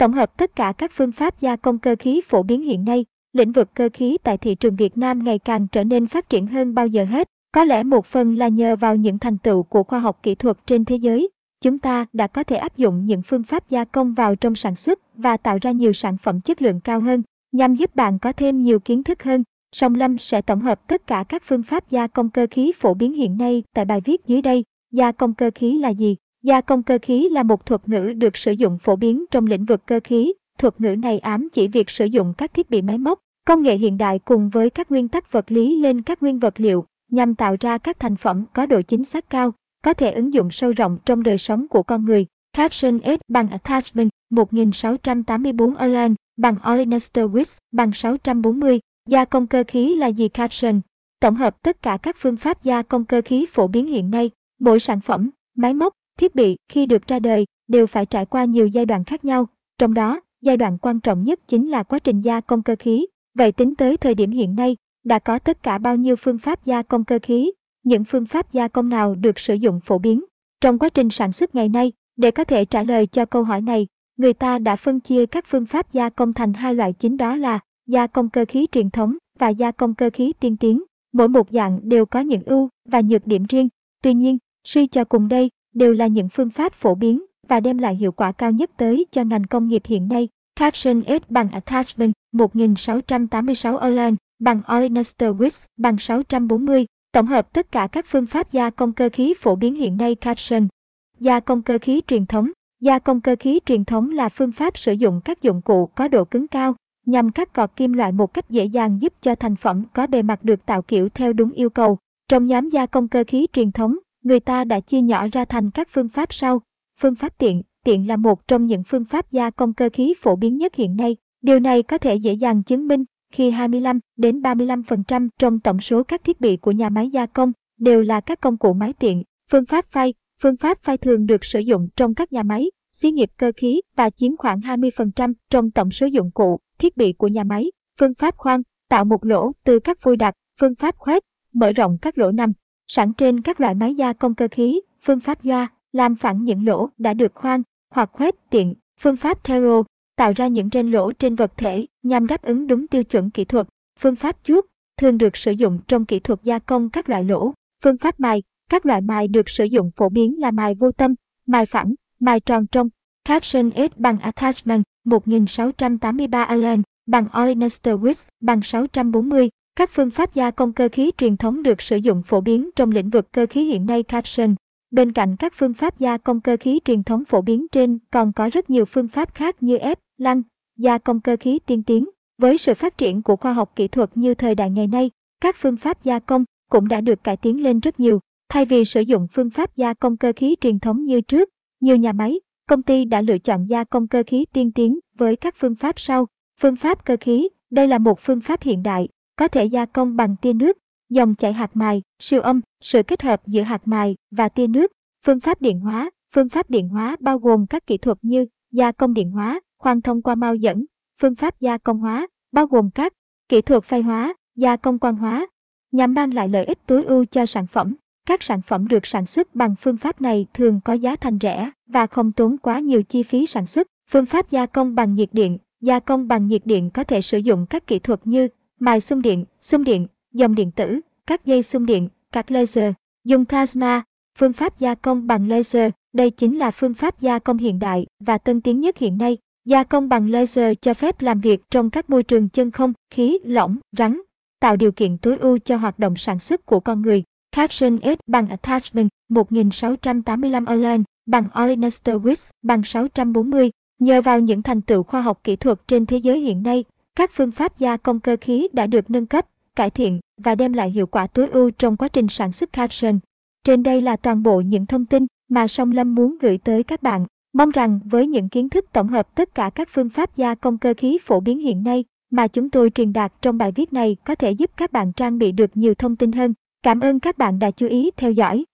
Tổng hợp tất cả các phương pháp gia công cơ khí phổ biến hiện nay, lĩnh vực cơ khí tại thị trường Việt Nam ngày càng trở nên phát triển hơn bao giờ hết. Có lẽ một phần là nhờ vào những thành tựu của khoa học kỹ thuật trên thế giới, chúng ta đã có thể áp dụng những phương pháp gia công vào trong sản xuất và tạo ra nhiều sản phẩm chất lượng cao hơn, nhằm giúp bạn có thêm nhiều kiến thức hơn. Song Lâm sẽ tổng hợp tất cả các phương pháp gia công cơ khí phổ biến hiện nay tại bài viết dưới đây. Gia công cơ khí là gì? Gia công cơ khí là một thuật ngữ được sử dụng phổ biến trong lĩnh vực cơ khí. Thuật ngữ này ám chỉ việc sử dụng các thiết bị máy móc, công nghệ hiện đại cùng với các nguyên tắc vật lý lên các nguyên vật liệu nhằm tạo ra các thành phẩm có độ chính xác cao, có thể ứng dụng sâu rộng trong đời sống của con người. Caption S bằng Attachment 1684 Erlang bằng Olenester Wix bằng 640. Gia công cơ khí là gì Caption? Tổng hợp tất cả các phương pháp gia công cơ khí phổ biến hiện nay, mỗi sản phẩm, máy móc, thiết bị khi được ra đời đều phải trải qua nhiều giai đoạn khác nhau, trong đó, giai đoạn quan trọng nhất chính là quá trình gia công cơ khí. Vậy tính tới thời điểm hiện nay, đã có tất cả bao nhiêu phương pháp gia công cơ khí, những phương pháp gia công nào được sử dụng phổ biến trong quá trình sản xuất ngày nay. Để có thể trả lời cho câu hỏi này, người ta đã phân chia các phương pháp gia công thành hai loại chính đó là gia công cơ khí truyền thống và gia công cơ khí tiên tiến. Mỗi một dạng đều có những ưu và nhược điểm riêng. Tuy nhiên, suy cho cùng đây đều là những phương pháp phổ biến và đem lại hiệu quả cao nhất tới cho ngành công nghiệp hiện nay. Caption S bằng Attachment 1686 Erlang bằng Olenester Wix bằng 640. Tổng hợp tất cả các phương pháp gia công cơ khí phổ biến hiện nay Caption. Gia công cơ khí truyền thống Gia công cơ khí truyền thống là phương pháp sử dụng các dụng cụ có độ cứng cao nhằm cắt gọt kim loại một cách dễ dàng giúp cho thành phẩm có bề mặt được tạo kiểu theo đúng yêu cầu. Trong nhóm gia công cơ khí truyền thống, người ta đã chia nhỏ ra thành các phương pháp sau. Phương pháp tiện, tiện là một trong những phương pháp gia công cơ khí phổ biến nhất hiện nay. Điều này có thể dễ dàng chứng minh khi 25 đến 35% trong tổng số các thiết bị của nhà máy gia công đều là các công cụ máy tiện. Phương pháp phay, phương pháp phay thường được sử dụng trong các nhà máy, xí nghiệp cơ khí và chiếm khoảng 20% trong tổng số dụng cụ, thiết bị của nhà máy. Phương pháp khoan, tạo một lỗ từ các phôi đặc, phương pháp khoét, mở rộng các lỗ nằm, sẵn trên các loại máy gia công cơ khí, phương pháp doa, làm phẳng những lỗ đã được khoan hoặc khoét tiện, phương pháp Tero, tạo ra những rên lỗ trên vật thể nhằm đáp ứng đúng tiêu chuẩn kỹ thuật. Phương pháp chuốt thường được sử dụng trong kỹ thuật gia công các loại lỗ. Phương pháp mài, các loại mài được sử dụng phổ biến là mài vô tâm, mài phẳng, mài tròn trong. Caption S bằng Attachment 1683 Allen bằng Olenester width bằng 640. Các phương pháp gia công cơ khí truyền thống được sử dụng phổ biến trong lĩnh vực cơ khí hiện nay Caption. Bên cạnh các phương pháp gia công cơ khí truyền thống phổ biến trên, còn có rất nhiều phương pháp khác như ép, lăn, gia công cơ khí tiên tiến. Với sự phát triển của khoa học kỹ thuật như thời đại ngày nay, các phương pháp gia công cũng đã được cải tiến lên rất nhiều. Thay vì sử dụng phương pháp gia công cơ khí truyền thống như trước, nhiều nhà máy, công ty đã lựa chọn gia công cơ khí tiên tiến với các phương pháp sau. Phương pháp cơ khí, đây là một phương pháp hiện đại, có thể gia công bằng tia nước, dòng chảy hạt mài, siêu âm, sự kết hợp giữa hạt mài và tia nước, phương pháp điện hóa. Phương pháp điện hóa bao gồm các kỹ thuật như gia công điện hóa, khoan thông qua mau dẫn, phương pháp gia công hóa, bao gồm các kỹ thuật phay hóa, gia công quang hóa, nhằm mang lại lợi ích tối ưu cho sản phẩm. Các sản phẩm được sản xuất bằng phương pháp này thường có giá thành rẻ và không tốn quá nhiều chi phí sản xuất. Phương pháp gia công bằng nhiệt điện, gia công bằng nhiệt điện có thể sử dụng các kỹ thuật như mài xung điện, xung điện, dòng điện tử, các dây xung điện, các laser, dùng plasma, phương pháp gia công bằng laser. Đây chính là phương pháp gia công hiện đại và tân tiến nhất hiện nay. Gia công bằng laser cho phép làm việc trong các môi trường chân không, khí, lỏng, rắn, tạo điều kiện tối ưu cho hoạt động sản xuất của con người. Caption S bằng Attachment 1685 Erlang bằng Olenester bằng 640. Nhờ vào những thành tựu khoa học kỹ thuật trên thế giới hiện nay, các phương pháp gia công cơ khí đã được nâng cấp, cải thiện và đem lại hiệu quả tối ưu trong quá trình sản xuất caption. Trên đây là toàn bộ những thông tin mà Song Lâm muốn gửi tới các bạn. Mong rằng với những kiến thức tổng hợp tất cả các phương pháp gia công cơ khí phổ biến hiện nay mà chúng tôi truyền đạt trong bài viết này có thể giúp các bạn trang bị được nhiều thông tin hơn. Cảm ơn các bạn đã chú ý theo dõi.